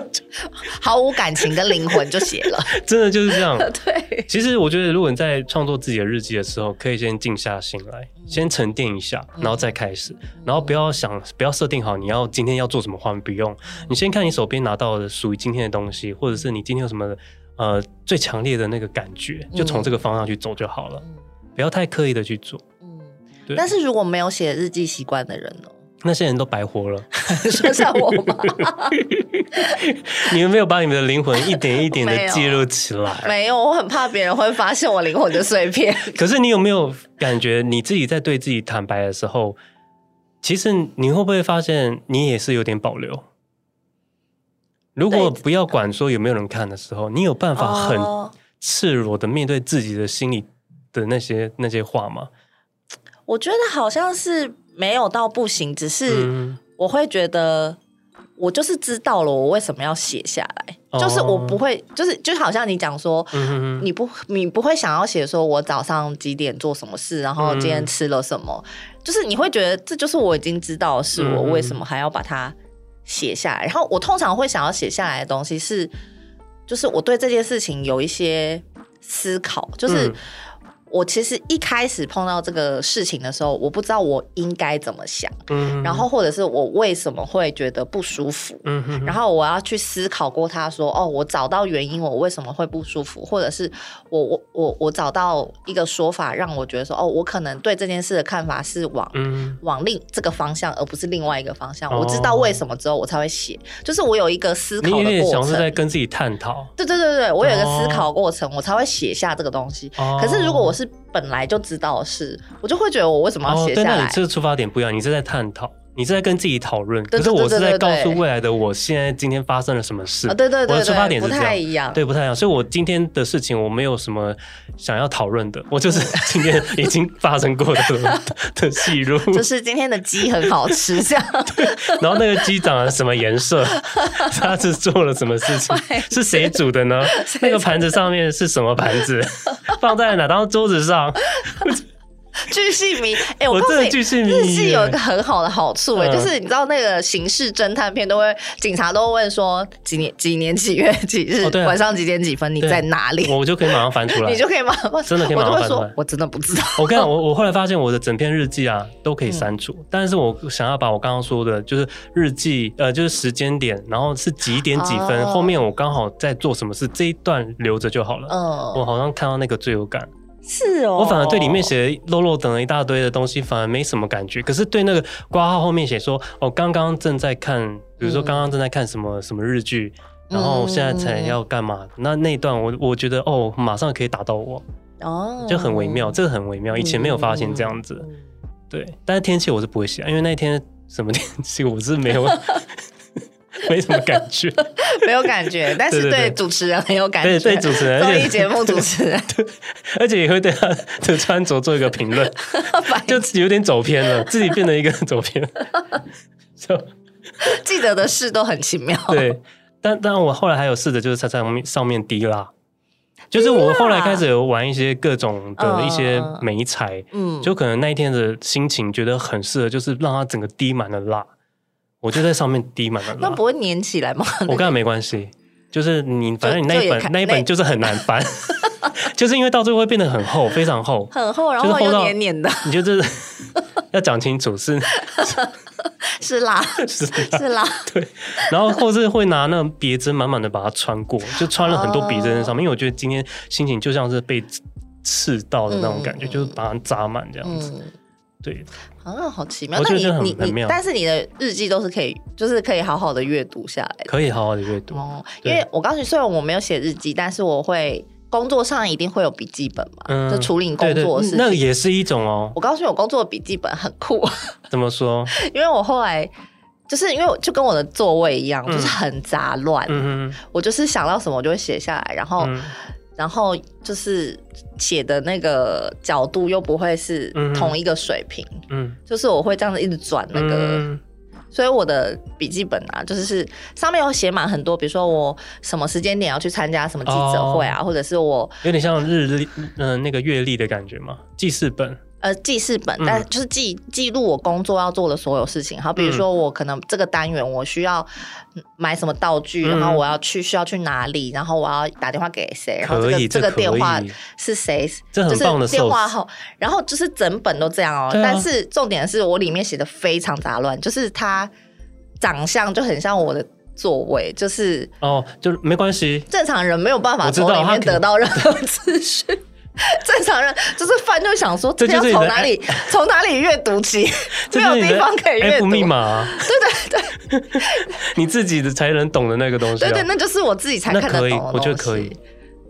毫无感情跟灵魂就写了，真的就是这样。对，其实我觉得，如果你在创作自己的日记的时候，可以先静下心来，先沉淀一下，然后再开始，然后不要想，不要设定好你要今天要做什么画面，不用，你先看你手边拿到的属于。今天的东西，或者是你今天有什么呃最强烈的那个感觉，就从这个方向去走就好了。不要太刻意的去做。嗯，对。但是如果没有写日记习惯的人呢？那些人都白活了，说像我吗？你们没有把你们的灵魂一点一点的记录起来？没有，我很怕别人会发现我灵魂的碎片。可是你有没有感觉，你自己在对自己坦白的时候，其实你会不会发现，你也是有点保留？如果不要管说有没有人看的时候，你有办法很赤裸的面对自己的心里的那些那些话吗？我觉得好像是。没有到不行，只是我会觉得我就是知道了，我为什么要写下来，嗯、就是我不会，就是就好像你讲说，嗯、你不你不会想要写说我早上几点做什么事，然后今天吃了什么，嗯、就是你会觉得这就是我已经知道是，我为什么还要把它写下来？然后我通常会想要写下来的东西是，就是我对这件事情有一些思考，就是。嗯我其实一开始碰到这个事情的时候，我不知道我应该怎么想，嗯、然后或者是我为什么会觉得不舒服，嗯、哼然后我要去思考过，他说哦，我找到原因，我为什么会不舒服，或者是我我我我找到一个说法，让我觉得说哦，我可能对这件事的看法是往、嗯、往另这个方向，而不是另外一个方向。哦、我知道为什么之后，我才会写，就是我有一个思考的过程，你是在跟自己探讨。对对对对，我有一个思考过程，哦、我才会写下这个东西。哦、可是如果我是本来就知道的事，我就会觉得我为什么要写下来？哦、对，那你这个出发点不一样，你是在探讨。你是在跟自己讨论，可是我是在告诉未来的我，现在今天发生了什么事？对对对，我的出发点是这样，不太一样，对，不太一样。所以，我今天的事情我没有什么想要讨论的，我就是 今天已经发生过的的记录。就是今天的鸡很好吃，这样。对。然后那个鸡长了什么颜色？它是做了什么事情？是谁煮的呢？那个盘子上面是什么盘子？放在哪张桌子上？巨细靡，哎、欸，我告诉你，日记有一个很好的好处、欸，哎、嗯，就是你知道那个刑事侦探片都会，警察都会问说几年几年几月几日，哦啊、晚上几点几分，你在哪里？我就可以马上翻出来，你就可以马上真的可以马上翻出来。我真的不知道。我跟你讲，我我后来发现我的整篇日记啊 都可以删除，嗯、但是我想要把我刚刚说的，就是日记，呃，就是时间点，然后是几点几分，哦、后面我刚好在做什么事，这一段留着就好了。嗯，我好像看到那个最有感。是哦，我反而对里面写的漏漏等了一大堆的东西，反而没什么感觉。可是对那个挂号后面写说，哦，刚刚正在看，比如说刚刚正在看什么什么日剧，嗯、然后现在才要干嘛？嗯、那那一段我我觉得哦，马上可以打到我，哦，就很微妙，这个很微妙，以前没有发现这样子。嗯、对，但是天气我是不会写，因为那天什么天气我是没有。没什么感觉，没有感觉，但是对主持人很有感觉。对，对主持人，综艺节目主持人，对，而且也会对他的穿着做一个评论，就有点走偏了，自己变成一个走偏。就 记得的事都很奇妙。对，但但我后来还有试着，就是在上面上面滴蜡，就是我后来开始有玩一些各种的一些美彩，嗯，就可能那一天的心情觉得很适合，就是让它整个滴满了蜡。我就在上面滴满了，那不会粘起来吗？我跟他没关系，就是你反正你那一本那一本就是很难翻，就是因为到最后会变得很厚，非常厚，很厚，然后又黏黏的。你就是要讲清楚是是蜡，是是蜡，对。然后或是会拿那种别针满满的把它穿过，就穿了很多别针在上面，因为我觉得今天心情就像是被刺到的那种感觉，就是把它扎满这样子。对，啊，好奇妙！那你你你，但是你的日记都是可以，就是可以好好的阅读下来，可以好好的阅读哦。因为我告诉你，虽然我没有写日记，但是我会工作上一定会有笔记本嘛，就处理工作的事情，那个也是一种哦。我告诉你，我工作的笔记本很酷。怎么说？因为我后来就是因为就跟我的座位一样，就是很杂乱。嗯，我就是想到什么我就会写下来，然后。然后就是写的那个角度又不会是同一个水平，嗯，就是我会这样子一直转那个，嗯、所以我的笔记本啊，就是是上面有写满很多，比如说我什么时间点要去参加什么记者会啊，哦、或者是我有点像日历，嗯、呃，那个月历的感觉嘛？记事本。呃，记事本，但就是记记录我工作要做的所有事情。好，比如说我可能这个单元我需要买什么道具，嗯、然后我要去需要去哪里，然后我要打电话给谁，然后这个这个电话是谁，这很棒的就是电话号，然后就是整本都这样哦。啊、但是重点是我里面写的非常杂乱，就是它长相就很像我的座位，就是哦，就没关系，正常人没有办法从里面得到任何资讯。正常人就是翻就想说，这要从哪里 从哪里阅读起？没有地方可以阅读密码、啊。对对对，你自己的才能懂的那个东西、啊。对对，那就是我自己才看得懂的东西。我觉得可以。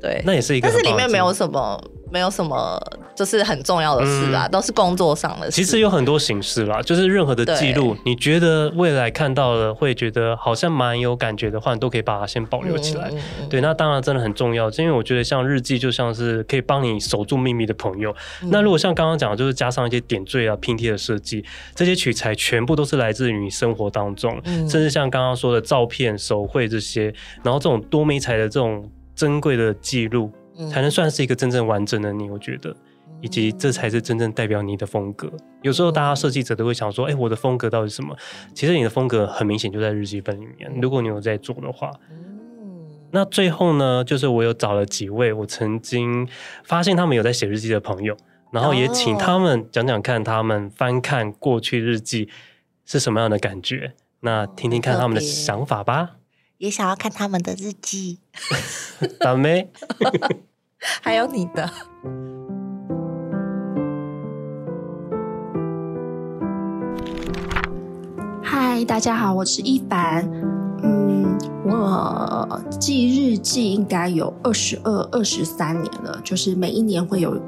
对，那也是一个，但是里面没有什么。没有什么，就是很重要的事啊，嗯、都是工作上的事。其实有很多形式啦，就是任何的记录，你觉得未来看到了会觉得好像蛮有感觉的话，你都可以把它先保留起来。嗯、对，那当然真的很重要，因为我觉得像日记就像是可以帮你守住秘密的朋友。嗯、那如果像刚刚讲的，就是加上一些点缀啊、拼贴的设计，这些取材全部都是来自于你生活当中，嗯、甚至像刚刚说的照片、手绘这些，然后这种多媒材的这种珍贵的记录。才能算是一个真正完整的你，我觉得，以及这才是真正代表你的风格。有时候大家设计者都会想说，哎，我的风格到底是什么？其实你的风格很明显就在日记本里面。如果你有在做的话，那最后呢，就是我有找了几位我曾经发现他们有在写日记的朋友，然后也请他们讲讲看他们翻看过去日记是什么样的感觉。那听听看他们的想法吧。也想要看他们的日记，大妹。还有你的，嗨，大家好，我是一凡。嗯，我记日记应该有二十二、二十三年了，就是每一年会有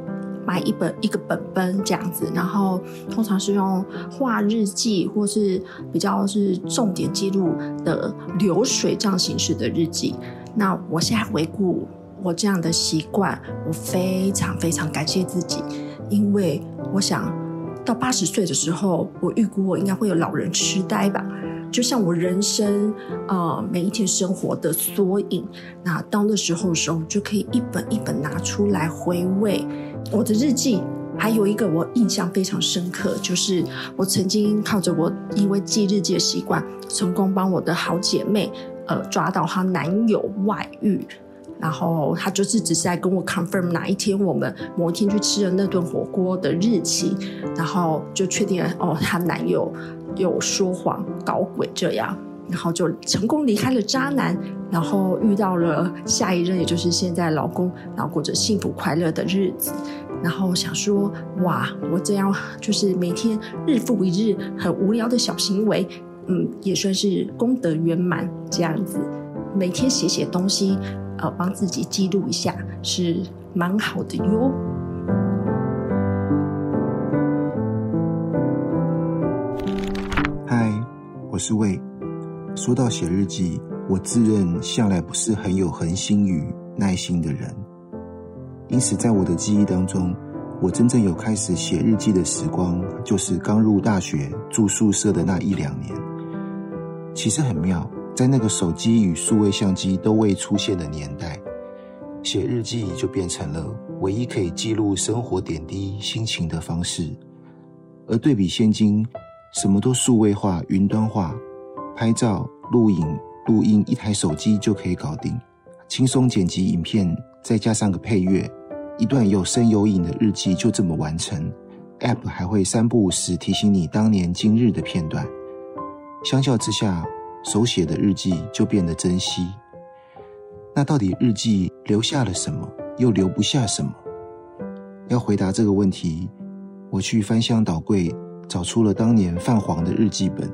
买一本一个本本这样子，然后通常是用画日记或是比较是重点记录的流水账形式的日记。那我现在回顾。我这样的习惯，我非常非常感谢自己，因为我想到八十岁的时候，我预估我应该会有老人痴呆吧，就像我人生呃每一天生活的缩影。那到那时候的时候，就可以一本一本拿出来回味我的日记。还有一个我印象非常深刻，就是我曾经靠着我因为记日记的习惯，成功帮我的好姐妹呃抓到她男友外遇。然后他就是只是在跟我 confirm 哪一天我们某一天去吃了那顿火锅的日期，然后就确定了哦，她男友有说谎搞鬼这样，然后就成功离开了渣男，然后遇到了下一任，也就是现在老公，然后过着幸福快乐的日子。然后想说哇，我这样就是每天日复一日很无聊的小行为，嗯，也算是功德圆满这样子，每天写写东西。呃，帮自己记录一下是蛮好的哟。嗨，我是魏。说到写日记，我自认向来不是很有恒心与耐心的人，因此在我的记忆当中，我真正有开始写日记的时光，就是刚入大学住宿舍的那一两年。其实很妙。在那个手机与数位相机都未出现的年代，写日记就变成了唯一可以记录生活点滴、心情的方式。而对比现今，什么都数位化、云端化，拍照、录影、录音，一台手机就可以搞定，轻松剪辑影片，再加上个配乐，一段有声有影的日记就这么完成。App 还会三不五时提醒你当年今日的片段。相较之下，手写的日记就变得珍惜。那到底日记留下了什么，又留不下什么？要回答这个问题，我去翻箱倒柜，找出了当年泛黄的日记本、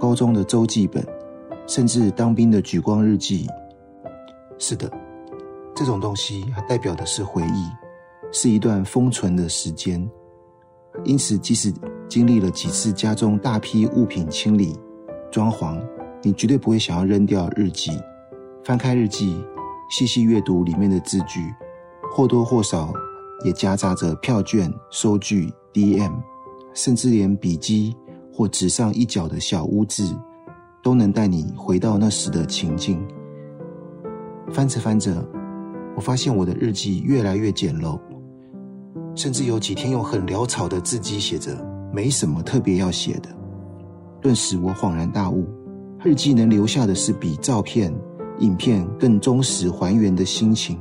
高中的周记本，甚至当兵的举光日记。是的，这种东西它代表的是回忆，是一段封存的时间。因此，即使经历了几次家中大批物品清理、装潢，你绝对不会想要扔掉日记，翻开日记，细细阅读里面的字句，或多或少也夹杂着票券、收据、DM，甚至连笔记或纸上一角的小污渍，都能带你回到那时的情境。翻着翻着，我发现我的日记越来越简陋，甚至有几天用很潦草的字迹写着，没什么特别要写的。顿时我恍然大悟。日记能留下的是比照片、影片更忠实还原的心情。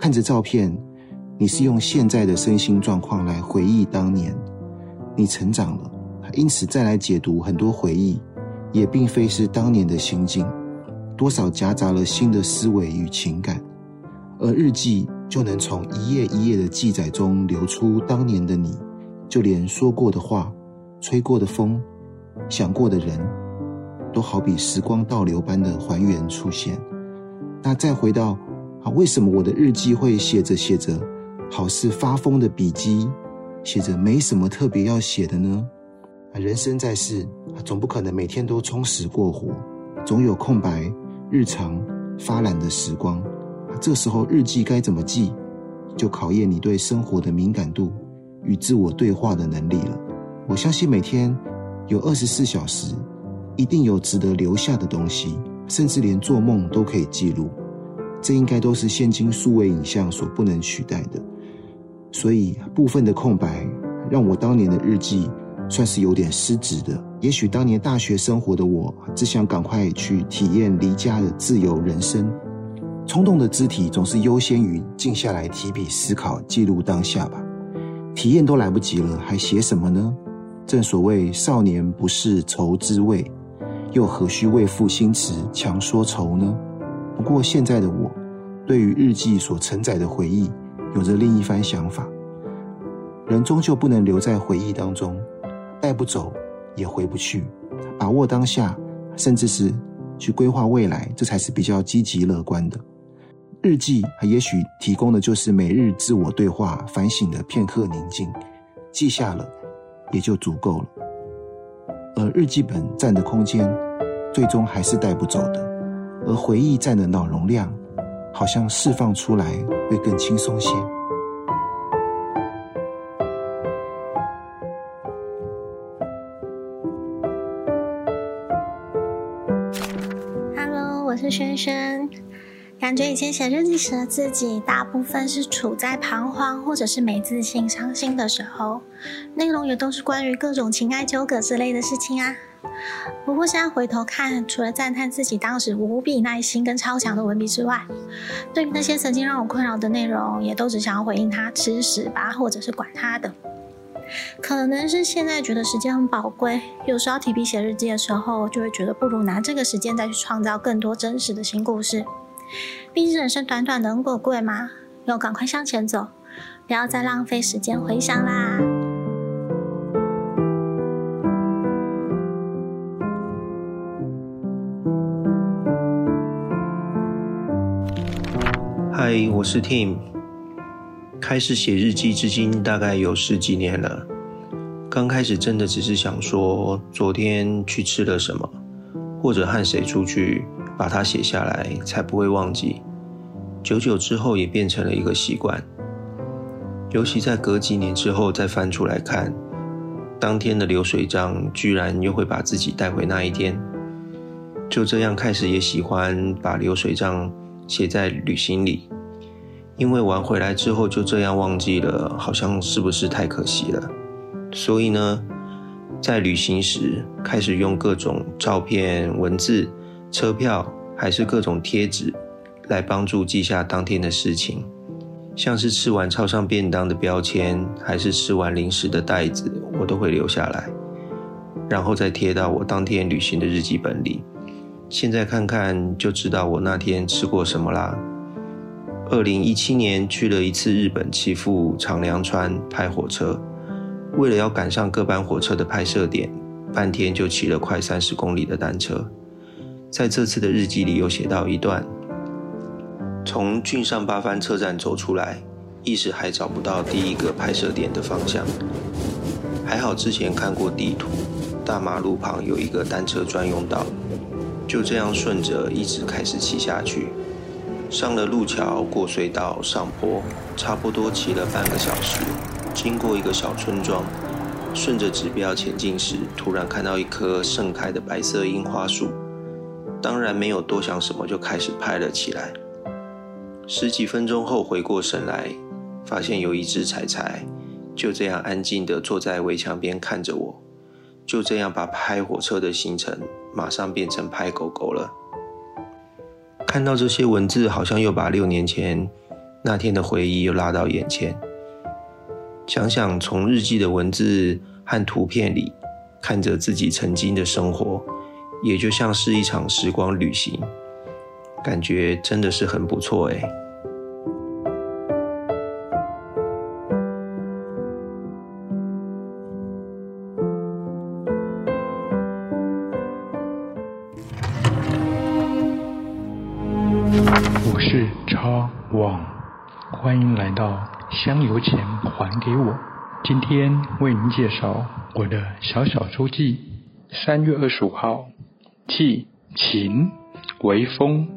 看着照片，你是用现在的身心状况来回忆当年，你成长了，因此再来解读很多回忆，也并非是当年的心境，多少夹杂了新的思维与情感。而日记就能从一页一页的记载中流出当年的你，就连说过的话、吹过的风、想过的人，都好比时光倒流般的还原出现。那再回到啊，为什么我的日记会写着写着，好似发疯的笔记，写着没什么特别要写的呢？人生在世，总不可能每天都充实过活，总有空白、日常发懒的时光。这时候日记该怎么记，就考验你对生活的敏感度与自我对话的能力了。我相信每天有二十四小时，一定有值得留下的东西。甚至连做梦都可以记录，这应该都是现今数位影像所不能取代的。所以部分的空白，让我当年的日记算是有点失职的。也许当年大学生活的我，只想赶快去体验离家的自由人生，冲动的肢体总是优先于静下来提笔思考、记录当下吧。体验都来不及了，还写什么呢？正所谓少年不识愁滋味。又何须为赋新词强说愁呢？不过现在的我，对于日记所承载的回忆，有着另一番想法。人终究不能留在回忆当中，带不走也回不去。把握当下，甚至是去规划未来，这才是比较积极乐观的。日记也许提供的就是每日自我对话、反省的片刻宁静，记下了也就足够了。而日记本占的空间，最终还是带不走的；而回忆占的脑容量，好像释放出来会更轻松些。Hello，我是轩轩。感觉以前写日记时的自己，大部分是处在彷徨或者是没自信、伤心的时候，内容也都是关于各种情爱纠葛之类的事情啊。不过现在回头看，除了赞叹自己当时无比耐心跟超强的文笔之外，对于那些曾经让我困扰的内容，也都只想要回应他吃屎吧，或者是管他的。可能是现在觉得时间很宝贵，有时候提笔写日记的时候，就会觉得不如拿这个时间再去创造更多真实的新故事。毕竟人生短短的，很可贵嘛，要赶快向前走，不要再浪费时间回想啦。嗨，我是 Tim。开始写日记至今大概有十几年了。刚开始真的只是想说，昨天去吃了什么，或者和谁出去。把它写下来，才不会忘记。久久之后，也变成了一个习惯。尤其在隔几年之后再翻出来看，当天的流水账，居然又会把自己带回那一天。就这样开始也喜欢把流水账写在旅行里，因为玩回来之后就这样忘记了，好像是不是太可惜了？所以呢，在旅行时开始用各种照片、文字。车票还是各种贴纸，来帮助记下当天的事情，像是吃完超商便当的标签，还是吃完零食的袋子，我都会留下来，然后再贴到我当天旅行的日记本里。现在看看就知道我那天吃过什么啦。二零一七年去了一次日本岐阜长良川拍火车，为了要赶上各班火车的拍摄点，半天就骑了快三十公里的单车。在这次的日记里有写到一段：从郡上八幡车站走出来，一时还找不到第一个拍摄点的方向。还好之前看过地图，大马路旁有一个单车专用道，就这样顺着一直开始骑下去。上了路桥，过隧道，上坡，差不多骑了半个小时。经过一个小村庄，顺着指标前进时，突然看到一棵盛开的白色樱花树。当然没有多想什么，就开始拍了起来。十几分钟后回过神来，发现有一只柴柴就这样安静地坐在围墙边看着我，就这样把拍火车的行程马上变成拍狗狗了。看到这些文字，好像又把六年前那天的回忆又拉到眼前。想想从日记的文字和图片里看着自己曾经的生活。也就像是一场时光旅行，感觉真的是很不错哎。欢迎来到香油钱还给我。今天为您介绍我的小小周记。三月二十五号，记晴，微风。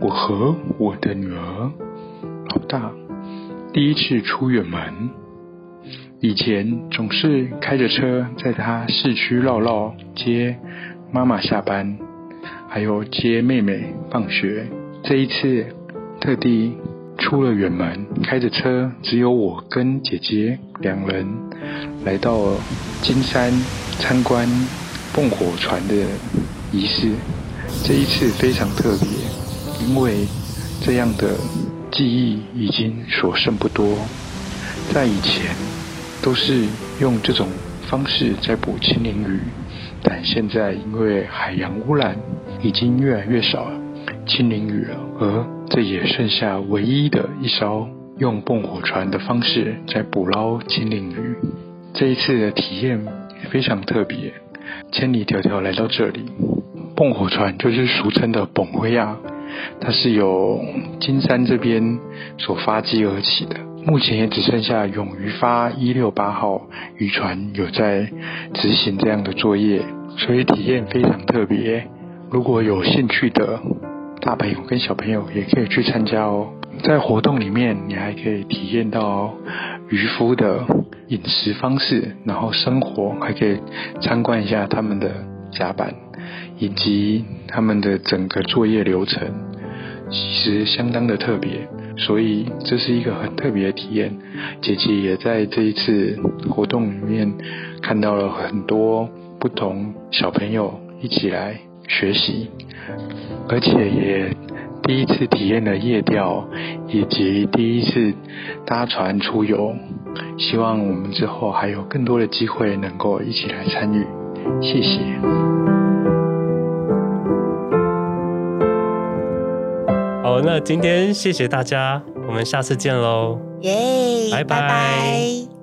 我和我的女儿老大第一次出远门，以前总是开着车在她市区绕绕，接妈妈下班，还有接妹妹放学。这一次特地出了远门，开着车，只有我跟姐姐两人来到金山参观蹦火船的仪式。这一次非常特别，因为这样的记忆已经所剩不多。在以前都是用这种方式在捕青鳞鱼，但现在因为海洋污染，已经越来越少了。青鳞鱼了，而这也剩下唯一的一艘用蹦火船的方式在捕捞青鳞鱼。这一次的体验非常特别，千里迢迢来到这里。蹦火船就是俗称的蹦灰亚，它是由金山这边所发迹而起的。目前也只剩下永愉发一六八号渔船有在执行这样的作业，所以体验非常特别。如果有兴趣的，大朋友跟小朋友也可以去参加哦，在活动里面，你还可以体验到渔夫的饮食方式，然后生活，还可以参观一下他们的甲板，以及他们的整个作业流程，其实相当的特别，所以这是一个很特别的体验。姐姐也在这一次活动里面看到了很多不同小朋友一起来学习。而且也第一次体验了夜钓，以及第一次搭船出游。希望我们之后还有更多的机会能够一起来参与。谢谢。好，那今天谢谢大家，我们下次见喽。耶，拜拜。拜拜。